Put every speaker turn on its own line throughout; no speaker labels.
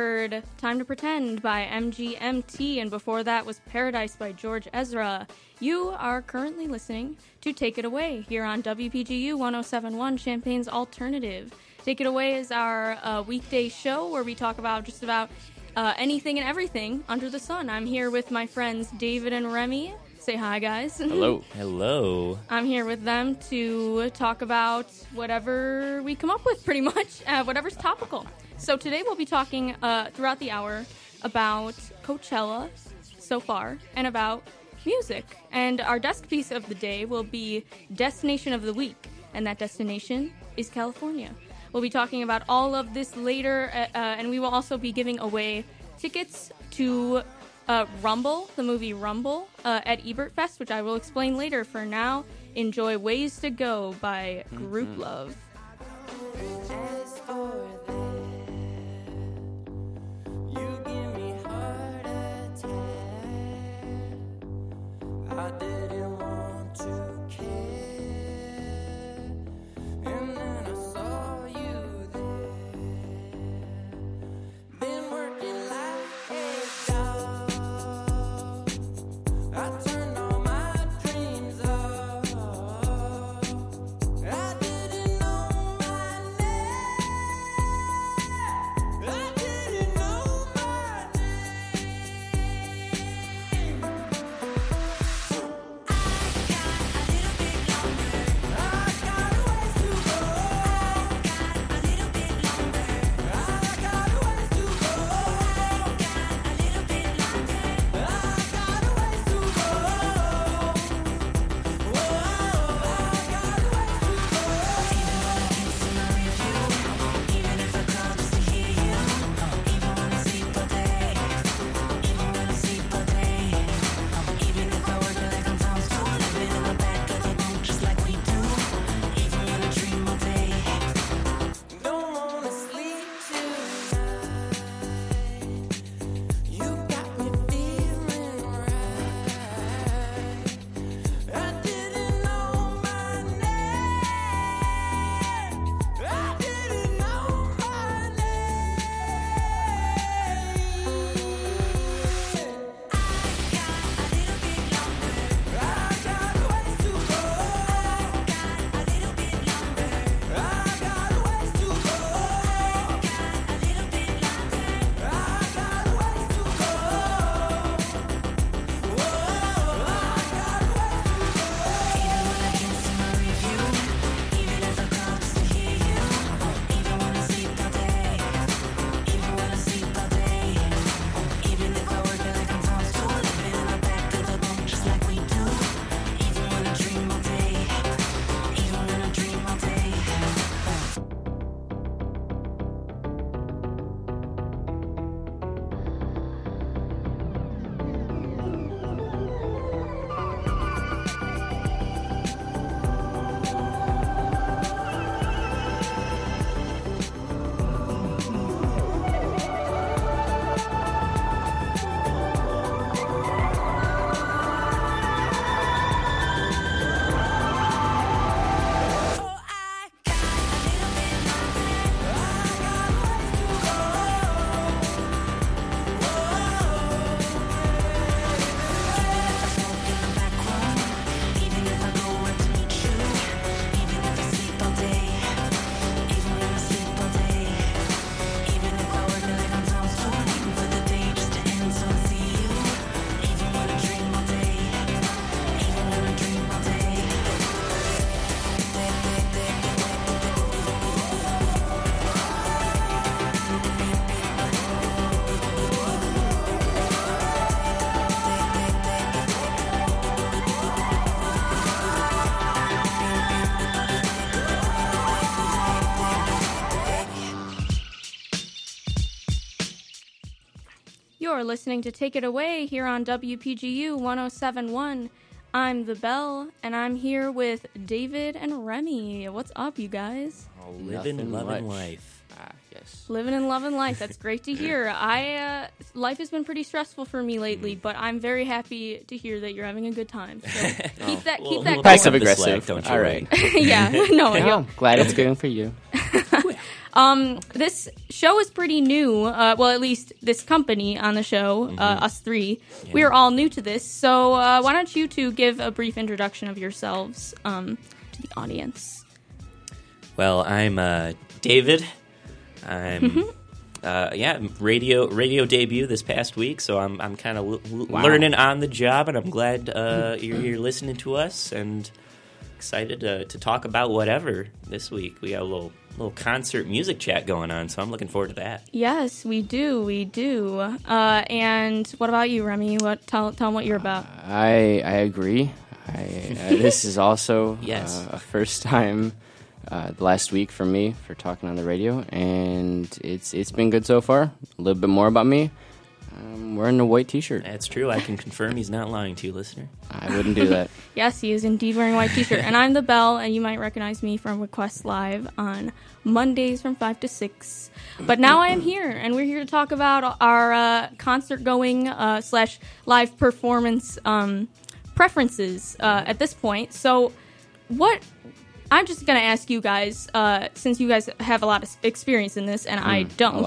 heard Time to Pretend by MGMT, and before that was Paradise by George Ezra. You are currently listening to Take It Away here on WPGU 1071 Champaign's Alternative. Take It Away is our uh, weekday show where we talk about just about uh, anything and everything under the sun. I'm here with my friends David and Remy. Say hi, guys.
Hello.
Hello.
I'm here with them to talk about whatever we come up with, pretty much, uh, whatever's topical. So today we'll be talking uh, throughout the hour about Coachella so far and about music. And our desk piece of the day will be Destination of the Week, and that destination is California. We'll be talking about all of this later, uh, uh, and we will also be giving away tickets to uh, Rumble, the movie Rumble, uh, at Ebert Fest, which I will explain later. For now, enjoy Ways to Go by
Grouplove. I didn't
listening to Take It Away here on WPGU 1071. I'm the Bell, and I'm here with David and Remy. What's up, you guys?
Oh, living,
Nothing
loving life.
Ah, yes.
Living and loving life. That's great to hear. I uh, life has been pretty stressful for me lately, but I'm very happy to hear that you're having a good time. So keep that keep
We'll-
that
we'll
going.
pick up
Passive
the slack,
aggressive.
don't you
All
worry.
right.
yeah, no,
Yeah,
yeah.
glad it's going for you.
Um, this show is pretty new. Uh, well, at least this company on the show, uh, us three, we are all new to this. So uh, why don't you two give a brief introduction of yourselves um, to the audience?
Well, I'm uh, David. I'm uh, yeah, radio radio debut this past week, so I'm I'm kind of l- l-
Wow.
learning on the job, and I'm glad uh, you're here listening to us and excited to, to talk about whatever this week. We got a little little concert music chat going on, so I'm looking forward to that.
Yes, we do. We do. Uh, and what about you, Remy? What tell tell them what you're about.
I I agree. I, uh, this is also
Yes.
uh, a first time uh, the last week for me for talking on the radio, and it's it's been good so far. A little bit more about me. I'm wearing a white T-shirt.
That's true. I can confirm he's not lying to you, listener.
I wouldn't do that.
Yes, he is indeed wearing a white t-shirt. and I'm the Bell, and you might recognize me from Request Live on Mondays from 5 to 6. But now I am here, and we're here to talk about our uh, concert-going uh, slash live performance um, preferences uh, at this point. So what... I'm just going to ask you guys, uh, since you guys have a lot of experience in this, and I don't.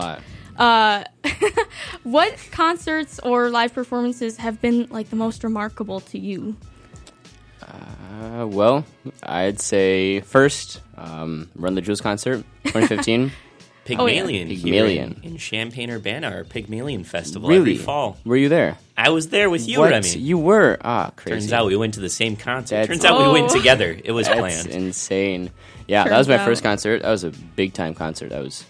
A lot.
Uh, what concerts or live performances have been like the most remarkable to you?
Uh, well, I'd say first, um, Run the Jewels concert, 2015.
Pygmalion,
yeah. Pygmalion.
in, in Champaign Urbana, our Pygmalion festival every
really?
fall.
Were you there?
I was there with you,
what?
Remy.
You were? Ah, crazy.
Turns out we went to the same concert.
That's-
Turns out we went
Oh.
together. It was
That's
planned.
insane. Yeah, that was my
out.
first concert. That was a big time concert. That was,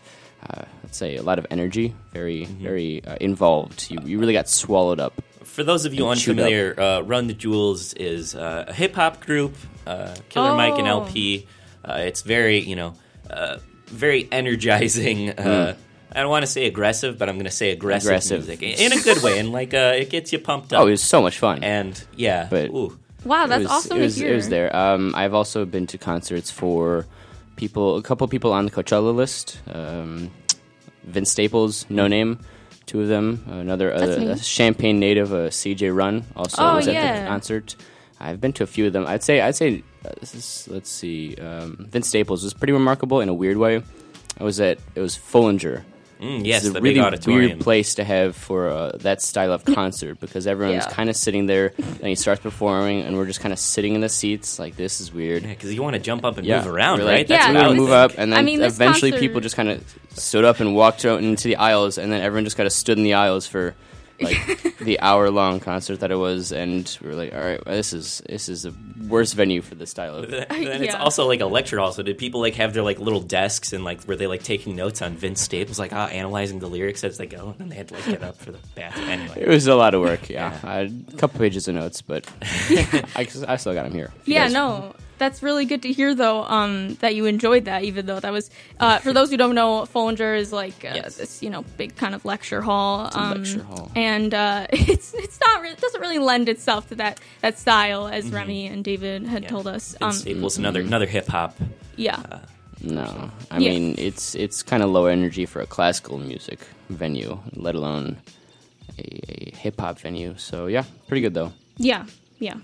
uh, let's say, a lot of energy, very,
Mm-hmm.
very uh, involved. You, you really got swallowed up.
For those of you
And chewed up.
unfamiliar, uh, Run the Jewels is uh, a hip hop group, uh, Killer Mike and
Oh.
El-P. Uh, it's very, you know, uh, very energizing. Uh, I don't want to say aggressive, but I'm going to say aggressive,
Aggressive.
music in a good way, and like uh, it gets you pumped up.
Oh, it was so much fun.
and yeah,
But-
ooh,
Wow,
It
that's
was,
awesome
it was,
to hear.
It was there. Um, I've also been to concerts for people, a couple people on the Coachella list. Um, Vince Staples, Noname, two of them. Another uh, a Champaign native, uh, CJ Run, also
Oh,
was at
yeah.
the concert. I've been to a few of them. I'd say, I'd say, uh, this is, let's see, um, Vince Staples was pretty remarkable in a weird way. I was at it was Foellinger.
Mm, yes,
it's a
the
really
big auditorium.
weird place to have for uh, that style of concert because everyone's
Yeah.
kind of sitting there and he starts performing and we're just kind of sitting in the seats like this is weird.
because you want to jump up and
Yeah,
move around,
we're
right?
like,
Yeah,
we
what I
move
thinking.
up, and then
I mean,
eventually
concert-
people just kind of stood up and walked out into the aisles, and then everyone just kind of stood in the aisles for like the hour long concert that it was, and we were like, all right, well, this is this is the worst venue for this style of.
then it's also like a lecture hall. So did people like have their like little desks and like were they like taking notes on Vince Staples, like ah, analyzing the lyrics as they go, and then they had to like get up for the bathroom anyway.
It was a lot of work, yeah. I had a couple pages of notes, but I, I still got them here.
Yeah,
guys-
no, that's really good to hear though. Um, that you enjoyed that, even though that was uh, for those who don't know, Foellinger is like uh,
Yes.
this you know big kind of lecture hall.
a
um,
lecture hall.
and uh, it's it's not re- it doesn't really lend itself to that that style as
Mm-hmm.
Remy and David had
Yeah.
told us.
Vince
Um,
Staples, another another hip hop.
yeah,
No, I
Yeah.
mean it's it's kind of low energy for a classical music venue, let alone a, a hip hop venue. So yeah, pretty good though.
Yeah, yeah.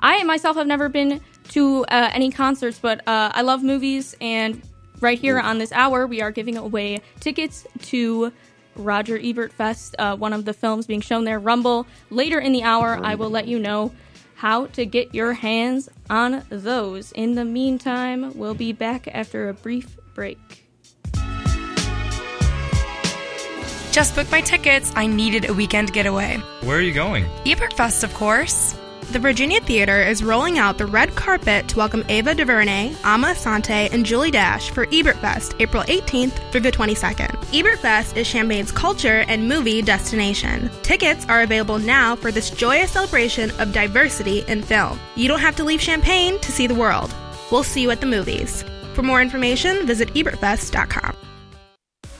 I myself have never been to uh, any concerts, but uh, I love movies, and right here on this hour, we are giving away tickets to Roger Ebert Fest, uh, one of the films being shown there, Rumble. Later in the hour, I will let you know how to get your hands on those. In the meantime, we'll be back after a brief break.
Just booked my tickets. I needed a weekend getaway.
Where are you going?
Ebertfest, of course.
The Virginia Theater is rolling out the red carpet to welcome Ava DuVernay, Amma Asante, and Julie Dash for Ebertfest, April 18th through the 22nd. Ebertfest is Champaign's culture and movie destination. Tickets are available now for this joyous celebration of diversity in film. You don't have to leave Champagne to see the world. We'll see you at the movies. For more information, visit ebertfest.com.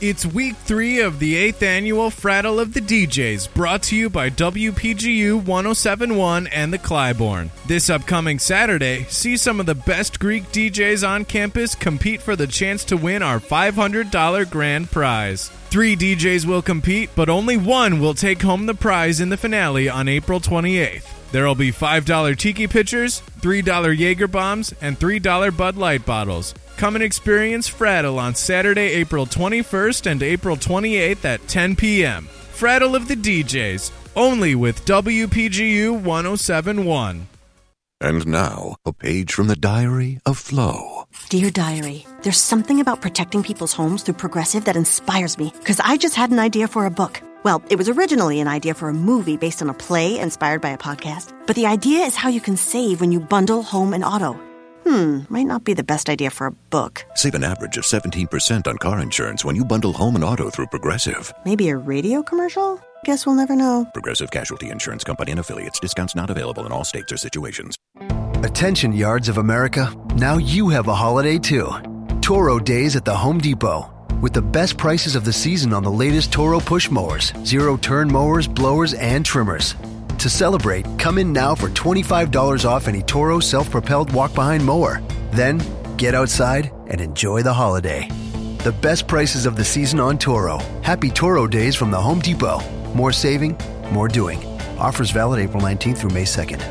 It's week three of the eighth annual Frattle of the DJs, brought to you by WPGU 1071 and the Clybourne. This upcoming Saturday, see some of the best Greek DJs on campus compete for the chance to win our $500 grand prize. Three DJs will compete, but only one will take home the prize in the finale on April 28th. There'll be $5 tiki pitchers, $3 Jaeger bombs, and $3 Bud Light bottles. Come and experience Frattle on Saturday, April 21st and April 28th at 10 p.m. Frattle of the DJs, only with WPGU 1071.
And now, a page from the diary of Flo.
Dear Diary, there's something about protecting people's homes through Progressive that inspires me because I just had an idea for a book. Well, it was originally an idea for a movie based on a play inspired by a podcast, but the idea is how you can save when you bundle home and auto. Hmm, might not be the best idea for a book.
Save an average of 17% on car insurance when you bundle home and auto through Progressive.
Maybe a radio commercial? Guess we'll never know.
Progressive Casualty Insurance Company and affiliates. Discounts not available in all states or situations.
Attention yards of America, now you have a holiday too. Toro Days at the Home Depot. With the best prices of the season on the latest Toro push mowers, zero turn mowers, blowers, and trimmers. To celebrate, come in now for $25 off any Toro self propelled walk behind mower. Then, get outside and enjoy the holiday. The best prices of the season on Toro. Happy Toro Days from the Home Depot. More saving, more doing. Offers valid April 19th through May 2nd.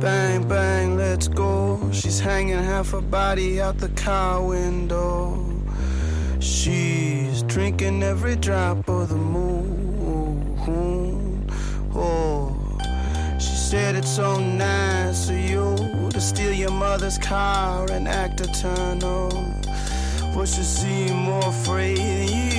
Bang, bang, let's go. She's hanging half her body out the car window. She's drinking every drop of the moon. Oh, she said it's so nice of you to steal your mother's car and act a eternal. But she seemed more afraid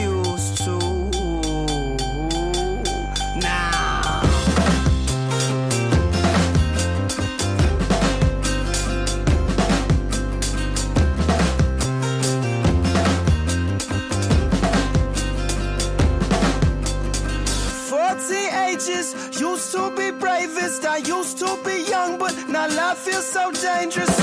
dangerous.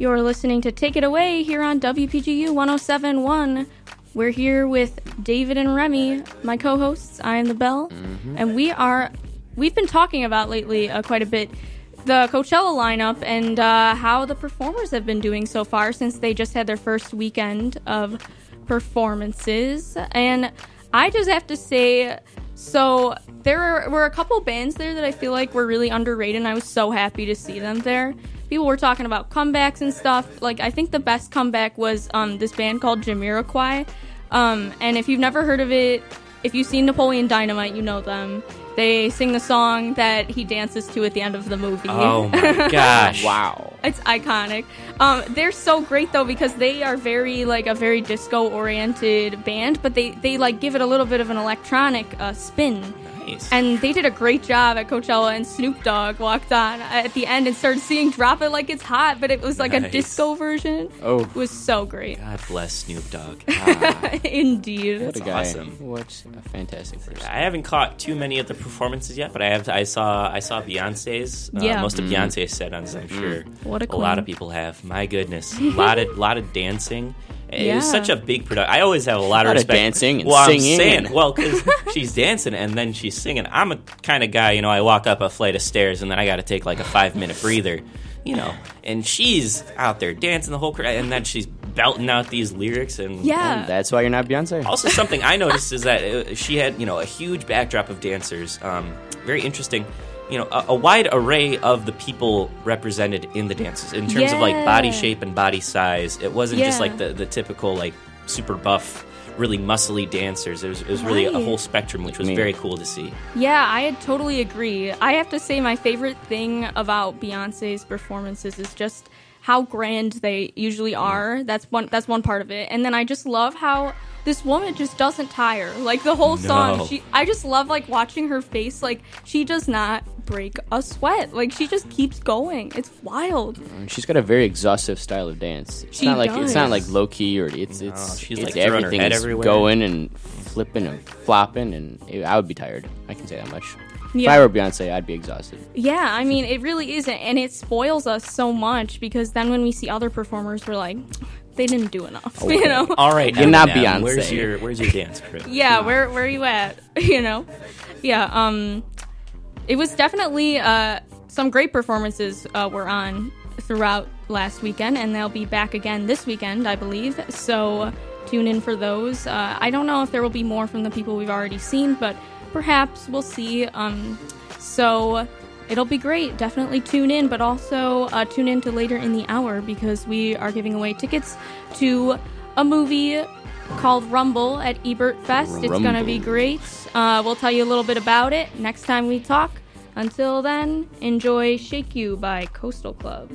You're listening to Take It Away here on WPGU 1071. We're here with David and Remy, my co hosts. I am the Bell. And we are we've been talking about lately uh, quite a bit the Coachella lineup and uh, how the performers have been doing so far since they just had their first weekend of performances. And I just have to say, so there were a couple bands there that I feel like were really underrated, and I was so happy to see them there. People were talking about comebacks and stuff. Like I think the best comeback was um, this band called Jamiroquai. Um, and if you've never heard of it, if you've seen Napoleon Dynamite, you know them. They sing the song that he dances to at the end of the movie.
Oh my gosh!
Wow.
It's iconic. Um, they're so great though because they are very like a very disco oriented band, but they they like give it a little bit of an electronic uh, spin.
Nice.
And they did a great job at Coachella. And Snoop Dogg walked on at the end and started singing "Drop It Like It's Hot," but it was like a disco version.
Oh.
It was so great.
God bless Snoop Dogg. Ah.
Indeed.
What a guy.
awesome.
What a fantastic person.
I haven't caught too many of the performances yet, but I have. I saw. I saw Beyonce's. Uh,
Yeah.
Most of mm-hmm. Beyonce's set on. I'm mm-hmm. sure.
What a
a lot of people have. My goodness, a lot of lot of dancing. It
Yeah.
was such a big production. I always have a lot,
Lot of
respect.
dancing and
well,
singing
I'm saying,
and-
well, because she's dancing and then she's singing. I'm a kind of guy, you know. I walk up a flight of stairs and then I got to take like a five minute breather, you know. And she's out there dancing the whole crowd, and then she's belting out these lyrics and
Yeah.
That's why you're not Beyonce.
also, something I noticed is that uh, she had, you know, a huge backdrop of dancers. Um, very interesting. You know, a, a wide array of the people represented in the dances in terms of like body shape and body size. It wasn't just like the, the typical like super buff, really muscly dancers. It was, it was really a whole spectrum, which was
Me.
very cool to see.
Yeah, I totally agree. I have to say, my favorite thing about Beyonce's performances is just how grand they usually are. That's one. That's one part of it. And then I just love how this woman just doesn't tire. Like the whole song,
No.
she. I just love like watching her face. Like she does not break a sweat. Like she just keeps going. It's wild.
Mm, she's got a very exhaustive style of dance. It's
She
not like it's not like low key or it's it's
she's,
it's
like, throwing her
everything
head
is
everywhere.
going and flipping and flopping and it, I would be tired. I can say that much. If I were Beyonce, I'd be exhausted.
Yeah, I mean, it really isn't, and it spoils us so much because then when we see other performers, we're like, they didn't do enough. You know?
All right,
You're not Beyonce.
Where's your Where's your dance crew?
yeah where where are you at you know yeah um it was definitely uh some great performances uh, were on throughout last weekend and they'll be back again this weekend i believe so tune in for those uh, i don't know if there will be more from the people we've already seen but perhaps we'll see um so it'll be great definitely tune in but also uh, tune in to later in the hour because we are giving away tickets to a movie called Rumble at Ebert Fest. It's going to be great. Uh, we'll tell you a little bit about it next time we talk. Until then, enjoy Shake You by Coastal Club.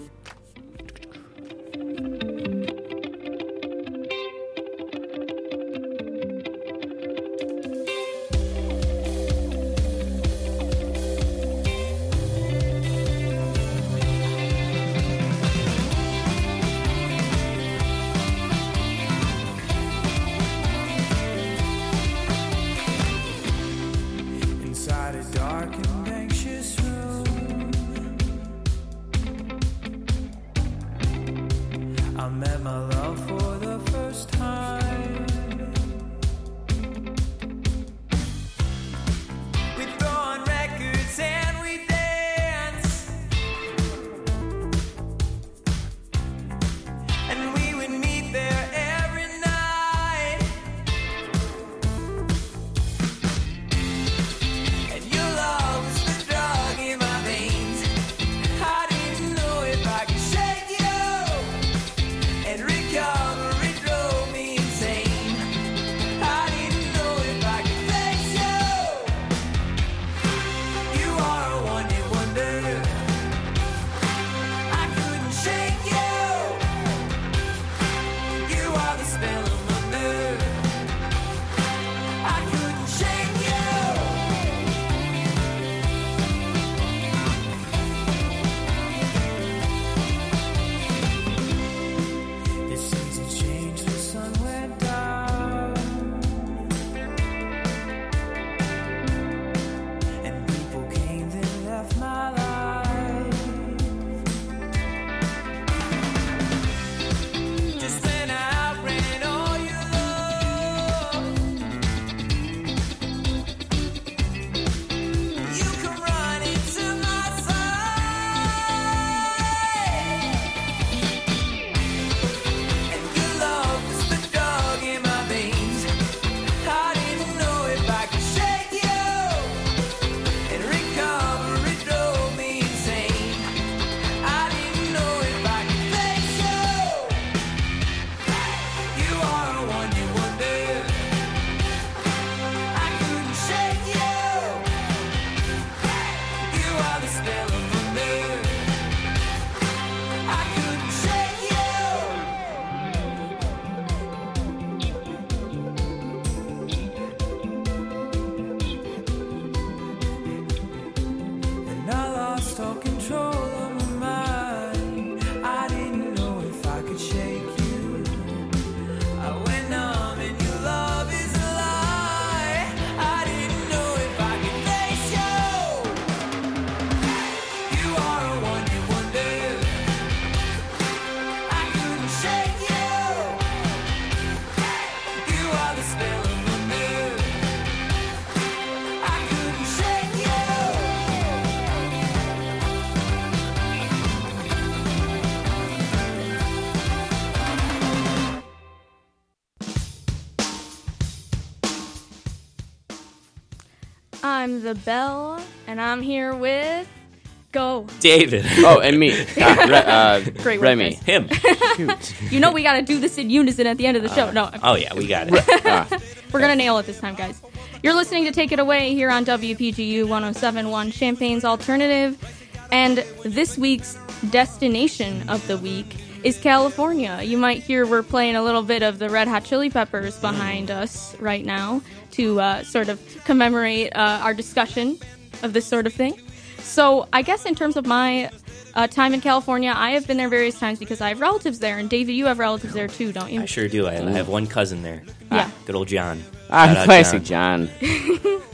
I'm the Bell, and I'm here with Go.
David.
Oh, and me. Ah, Re- uh,
Great work,
Remy.
guys.
Him.
You know we got to do this in unison at the end of the show. No,
Oh yeah, we got it.
Ah,
we're gonna nail it this time, guys. You're listening to Take It Away here on WPGU 1071 Champaign's Alternative, and this week's destination of the week is California. You might hear we're playing a little bit of the Red Hot Chili Peppers behind us right now to uh, sort of commemorate uh, our discussion of this sort of thing. So, I guess in terms of my uh, time in California, I have been there various times because I have relatives there, and David, you have relatives there too, don't you?
I sure do. I, I have one cousin there.
Yeah.
Good old John.
ah,
Shout out
classic John.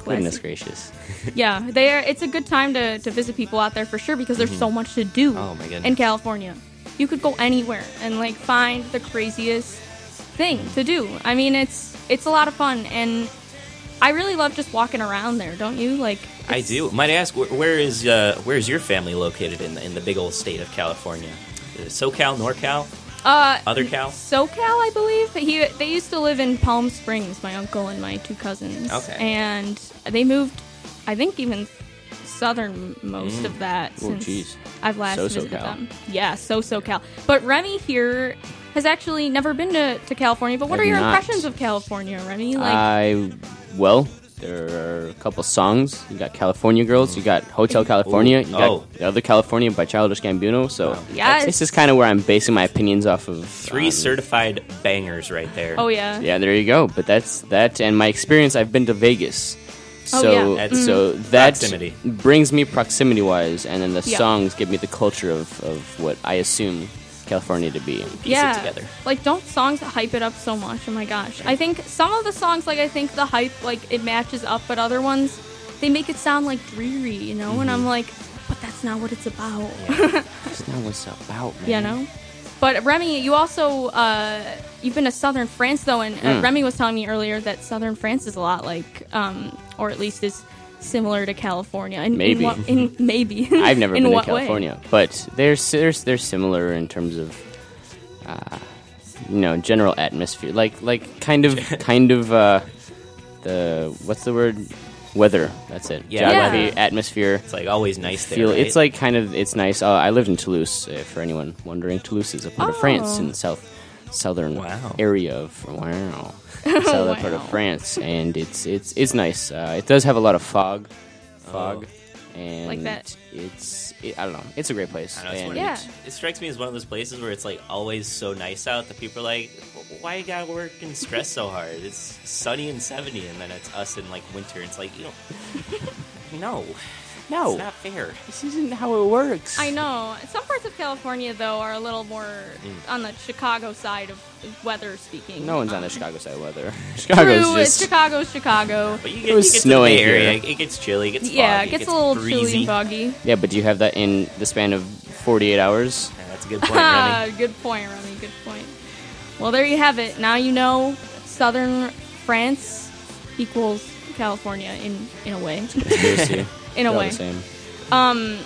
Goodness gracious.
Yeah, they are, it's a good time to, to visit people out there for sure because there's so much to do
Oh, my goodness.
in California. You could go anywhere and like find the craziest thing to do. I mean, it's it's a lot of fun and I really love just walking around there, don't you? Like
I do. Might I ask, wh- where is uh, where is your family located in the, in the big old state of California? SoCal, NorCal,
Uh
other Cal?
SoCal, I believe. He they used to live in Palm Springs, my uncle and my two cousins.
Okay.
And they moved I think even southernmost of that
Oh,
since
jeez.
I've last
So
visited
SoCal.
them. Yeah, so SoCal. But Remy here has actually never been to, to California. But what
I've
are your
not.
impressions of California, Remy? Like,
I well, there are a couple songs. You got California Girls. You got Hotel California. You got
Oh.
the other California by Childish Gambino. So
Yes.
this is kind of where I'm basing my opinions off of.
Three
um,
certified bangers right there.
oh yeah,
Yeah, there you go. But that's that, and my experience. I've been to Vegas,
Oh,
so
yeah.
That's
so that
proximity.
brings me proximity wise, and then the
Yeah.
songs give me the culture of, of what I assume California to be.
Piece
yeah.
it together.
Like, don't songs hype it up so much? Oh my gosh! I think some of the songs, like, I think the hype, like, it matches up, but other ones, they make it sound like dreary, you know. And
Mm-hmm.
I'm like, but that's not what it's about.
That's not what's about, man.
you know. But Remy, you also uh, you've been to southern France though, and
Hmm.
uh, Remy was telling me earlier that southern France is a lot like, um, or at least is similar to California. In,
Maybe.
in, what, in maybe
I've never
in
been to
what way?
California, but they're they're they're similar in terms of, uh, you know, general atmosphere. Like like kind of kind of uh, the what's the word? Weather. That's it.
Yeah.
Geography,
Yeah.
atmosphere.
It's like always nice there.
Feel
right?
it's like kind of it's nice. Uh, I lived in Toulouse. Uh, for anyone wondering, Toulouse is a part of France
Oh.
in the south southern
Wow.
area of wow southern part of France, and it's it's it's nice. Uh, it does have a lot of fog, fog, and
Like that.
It's it, I don't know. It's a great place.
I know, it's
and
one
Yeah.
of, it strikes me as one of those places where it's like always so nice out that people are like, why you gotta work and stress so hard? It's sunny and 70, and then it's us in like winter. It's like, you know, no,
No,
it's not fair.
this isn't how it works.
I know. Some parts of California though are a little more
Mm.
on the Chicago side of weather speaking.
No one's on the
Um,
Chicago side of weather. Chicago's
True, it's
just
Chicago's Chicago.
But you
It
get, you
was
get
snowing
Area,
here.
it gets chilly, it gets
Yeah,
foggy,
it gets a little chilly and foggy.
yeah, but do you have that in the span of forty eight hours?
Yeah, that's a good point, Remy.
good point, Remy. Good point. Well, there you have it. Now you know southern France equals California in in a way.
Conspiracy.
In a way.
the same.
Um,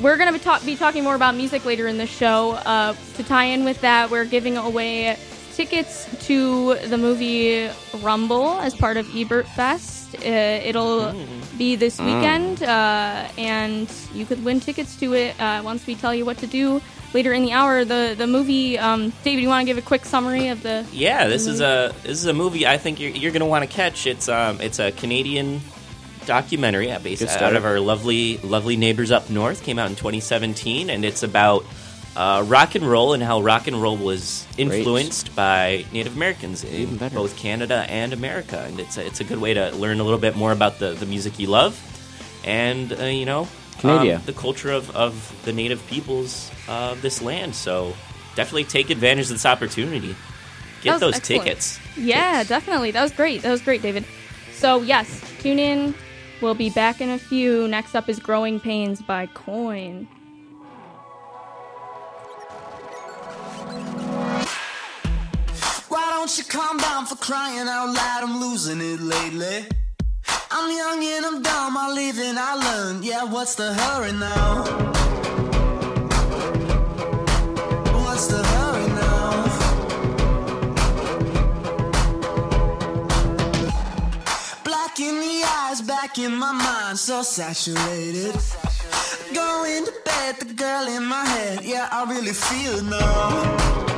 we're gonna be, talk- be talking more about music later in the show. Uh, to tie in with that, we're giving away tickets to the movie Rumble as part of Ebert Fest. Uh, it'll be this weekend, uh, and you could win tickets to it uh, once we tell you what to do later in the hour. The the movie, um, David, you want to give a quick summary of the?
Yeah, this is a this is a movie I think you're, you're going to want to catch. It's um it's a Canadian documentary, yeah, based
Good
out of our lovely lovely neighbors up north. Came out in 2017, and it's about uh, rock and roll and how rock and roll was influenced by Native Americans in both Canada and America. And it's a, it's a good way to learn a little bit more about the, the music you love, and uh, you know.
Canada.
um, the culture of, of the native peoples of this land. So definitely take advantage of this opportunity. Get those
excellent.
tickets.
Yeah, definitely. That was great. That was great, David. So, yes, tune in. We'll be back in a few. Next up is Growing Pains by Coin.
Why don't you calm down for crying out loud? I'm losing it lately. I'm young and I'm dumb. I live and I learn. Yeah, what's the hurry now? Back in my mind, so saturated. Going to bed, the girl in my head, yeah, I really feel it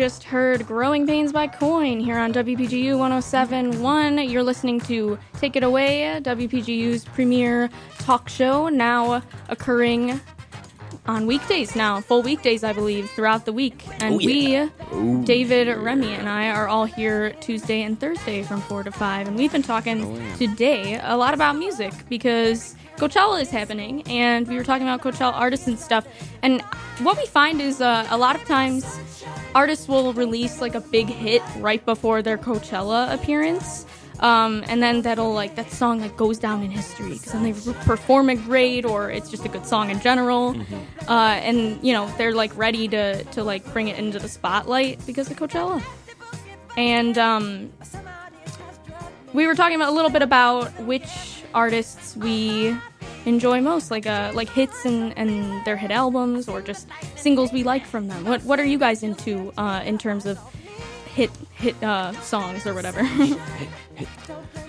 just
heard Growing Pains by Coin here on WPGU 1071. You're listening to Take It Away, WPGU's premier talk show, now occurring on weekdays now, full weekdays, I believe, throughout the week. And
Oh, yeah.
we, David, Remy, and I are all here Tuesday and Thursday from 4 to 5. And we've been talking
Oh,
today a lot about music because Coachella is happening, and we were talking about Coachella artists and stuff. And what we find is uh, a lot of times artists will release like a big hit right before their Coachella appearance. Um, and then that'll like that song like goes down in history because then they perform it great or it's just a good song in general. Uh, and you know they're like ready to to like bring it into the spotlight because of Coachella. And um, we were talking about a little bit about which artists we enjoy most, like uh, like hits and, and their hit albums, or just singles we like from them. What what are you guys into uh, in terms of hit hit uh, songs or whatever?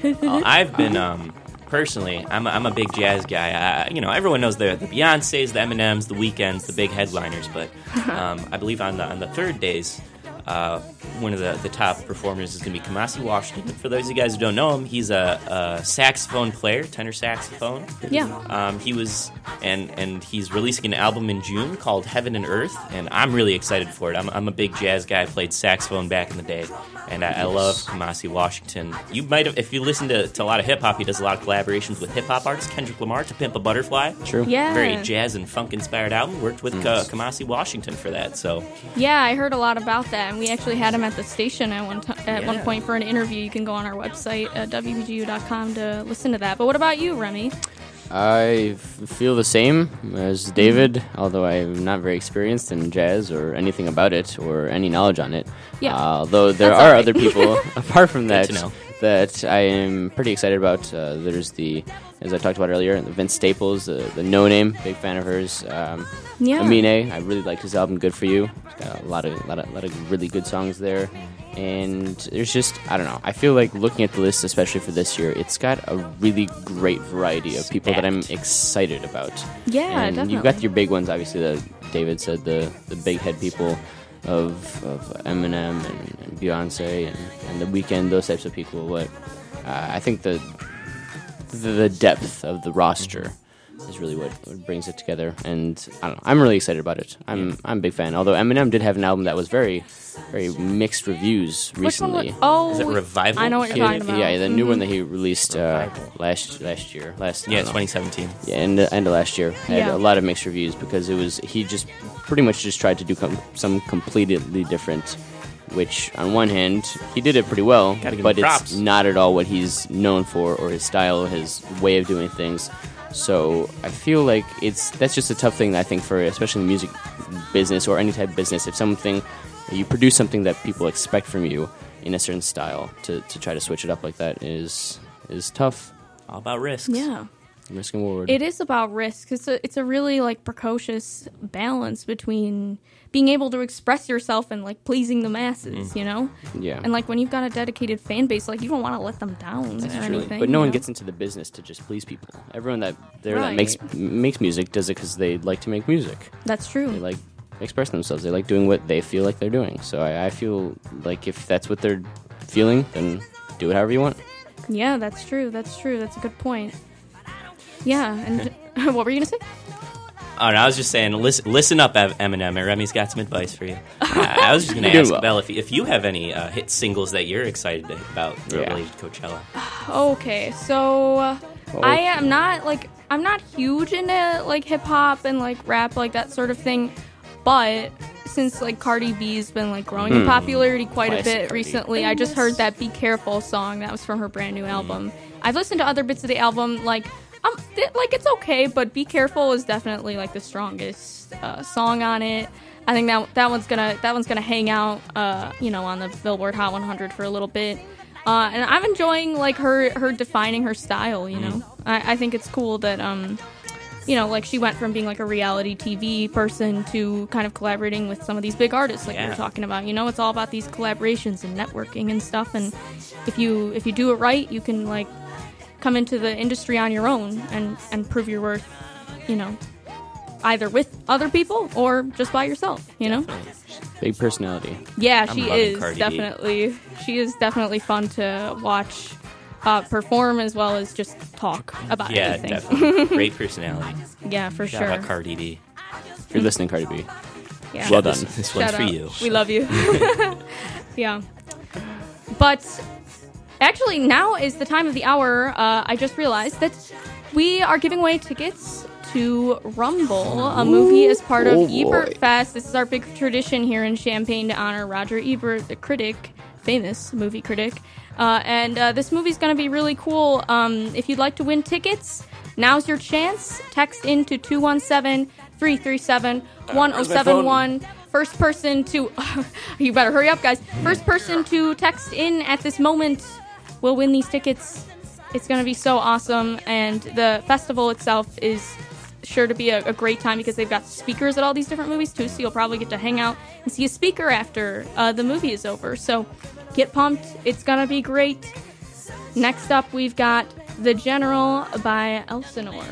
Uh, I've been um, personally, I'm a, I'm a big jazz guy. I, you know, everyone knows the the Beyonces, the Eminems, the Weeknds, the big headliners. But um, I believe on the on the third days, uh, one of the, the top performers is going to be Kamasi Washington. For those of you guys who don't know him, he's a, a saxophone player, tenor saxophone.
yeah,
Um, he was, and and he's releasing an album in June called Heaven and Earth, and I'm really excited for it. I'm, I'm a big jazz guy. I played saxophone back in the day, and I, I love Kamasi Washington. You might have, if you listen to, to a lot of hip hop, he does a lot of collaborations with hip hop artists. Kendrick Lamar to Pimp a Butterfly,
True.
yeah,
very jazz and funk inspired album. Worked with uh, Kamasi Washington for that. So
yeah. I heard a lot about that. And we actually had him at the station at one t- at one point for an interview. You can go on our website at wpgu.com to listen to that. But what about you, Remy?
I f- feel the same as David, although I'm not very experienced in jazz or anything about it or any knowledge on it.
Yeah.
Uh, although there
That's
are
all right.
other people apart from that
to know.
That I am pretty excited about. Uh, there's the, as I talked about earlier, Vince Staples, the, the Noname, big fan of hers. Um,
Yeah.
Amine, I really liked his album Good for You. It's got a lot of, lot of, lot of really good songs there. And there's just, I don't know. I feel like looking at the list, especially for this year, it's got a really great variety of people that I'm excited about.
Yeah,
and
definitely.
you've got your big ones, obviously. The David said the the big head people of of Eminem and, and Beyonce and, and the Weeknd, those types of people. But uh, I think the, the the depth of the roster is really what, what brings it together. And I don't know. I'm really excited about it. I'm I'm a big fan. Although Eminem did have an album that was very very mixed reviews
Which one?
recently.
Was, oh,
Is it Revival?
I know what you're
yeah,
talking about.
yeah, the new one that he released uh, last last year, last
Yeah, 2017.
Yeah, end, end of last year had
Yeah.
a lot of mixed reviews because it was he just pretty much just tried to do com- some completely different. Which on one hand he did it pretty well, but it's
props.
not at all what he's known for or his style, or his way of doing things. So I feel like it's that's just a tough thing I think for especially the music business or any type of business. If something you produce something that people expect from you in a certain style, to, to try to switch it up like that is is tough.
All about risks.
Yeah.
Risk and reward.
It is about risk. It's a it's a really like precocious balance between being able to express yourself and like pleasing the masses, mm-hmm. you know.
yeah.
And like when you've got a dedicated fan base, like you don't want to let them down or anything.
But no one
know?
gets into the business to just please people. Everyone that there that
Right.
makes makes music does it because they like to make music.
That's true.
They like express themselves. They like doing what they feel like they're doing. So I, I feel like if that's what they're feeling, then do it however you want.
Yeah, that's true. That's true. That's a good point. Yeah, and what were you gonna say?
Oh, no, I was just saying, listen, listen up, Ev- Eminem. Remy's got some advice for you. Uh, I was just going to ask
well.
Belle if, if you have any uh, hit singles that you're excited to- about
Yeah.
related to Coachella.
Okay, so uh, I am not like I'm not huge into like hip hop and like rap like that sort of thing, but since like Cardi B's been like growing in popularity quite a bit
Cardi.
recently, I just heard that "Be Careful" song that was from her brand new album. I've listened to other bits of the album, like um, th- like it's okay, but "Be Careful" is definitely like the strongest uh, song on it. I think that that one's gonna that one's gonna hang out, uh, you know, on the Billboard Hot 100 for a little bit. Uh, and I'm enjoying like her her defining her style. You know, I, I think it's cool that um, you know, like she went from being like a reality TV person to kind of collaborating with some of these big artists, like we are talking about. You know, it's all about these collaborations and networking and stuff. And if you if you do it right, you can like come into the industry on your own and and prove your worth. You know, either with other people or just by yourself. You know.
Big personality.
Yeah,
I'm
she is
Cardi B.
definitely. She is definitely fun to watch uh, perform as well as just talk about
Yeah,
anything.
definitely. Great personality.
Yeah, for
Shout
sure.
out Cardi B.
If you're listening, Cardi B.
Yeah.
Well done.
This, this one's
Shout
for
out.
you.
We love you. yeah. But actually, now is the time of the hour. Uh, I just realized that we are giving away tickets to Rumble, a movie as part of
Oh, boy.
Ebert Fest. This is our big tradition here in Champaign to honor Roger Ebert, the critic, famous movie critic. Uh, and uh, this movie's going to be really cool. Um, if you'd like to win tickets, now's your chance. Text into 217 337 1071. First person to. you better hurry up, guys. First person to text in at this moment will win these tickets. It's going to be so awesome. And the festival itself is sure to be a, a great time because they've got speakers at all these different movies too. So you'll probably get to hang out and see a speaker after uh, the movie is over. So get pumped. It's going to be great. Next up, we've got The General by Elsinore.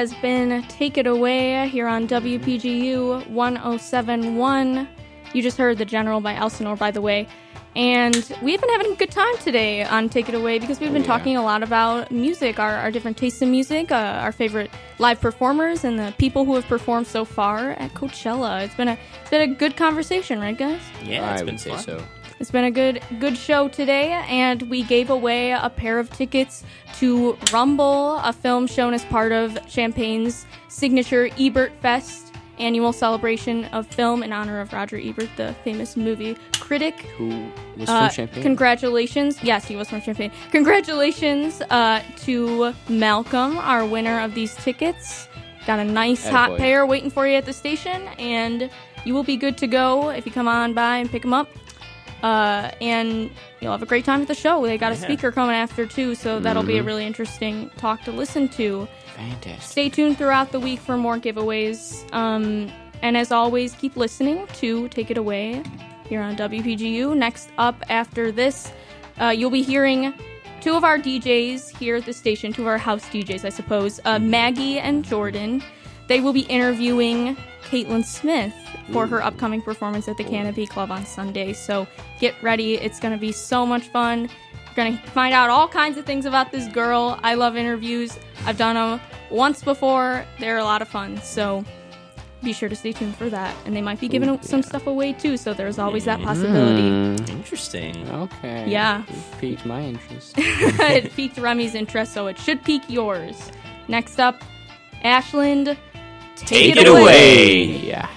Has been Take It Away here on WPGU 1071. You just heard The General by Elsinore, by the way. And we've been having a good time today on Take It Away because we've been talking a lot about music, our, our different tastes in music, uh, our favorite live performers, and the people who have performed so far at Coachella. It's been a it's been a good conversation, right, guys?
Yeah, it's
I
been
would say so.
It's been a good good show today, and we gave away a pair of tickets to Rumble, a film shown as part of Champaign's signature Ebert Fest annual celebration of film in honor of Roger Ebert, the famous movie critic.
Who was
Uh,
from Champaign?
Congratulations. Yes, he was from Champagne. Congratulations uh, to Malcolm, our winner of these tickets. Got a nice hot pair waiting for you at the station, and you will be good to go if you come on by and pick them up. Uh, and you'll have a great time at the show. They got a
Yeah.
speaker coming after too, so that'll
Mm-hmm.
be a really interesting talk to listen to.
Fantastic.
Stay tuned throughout the week for more giveaways. Um, and as always, keep listening to Take It Away here on WPGU. Next up after this, uh, you'll be hearing two of our DJs here at the station, two of our house DJs, I suppose, uh, Maggie and Jordan. They will be interviewing Caitlin Smith for her upcoming performance at the Canopy Club on Sunday. So get ready. It's going to be so much fun. You're going to find out all kinds of things about this girl. I love interviews. I've done them once before. They're a lot of fun. So be sure to stay tuned for that. And they might be giving some stuff away too. So there's always that possibility.
Mm,
Interesting.
okay.
Yeah.
You've piqued my interest.
it piqued Remy's interest, so it should pique yours. Next up, Ashland, take,
Take it away.
yeah.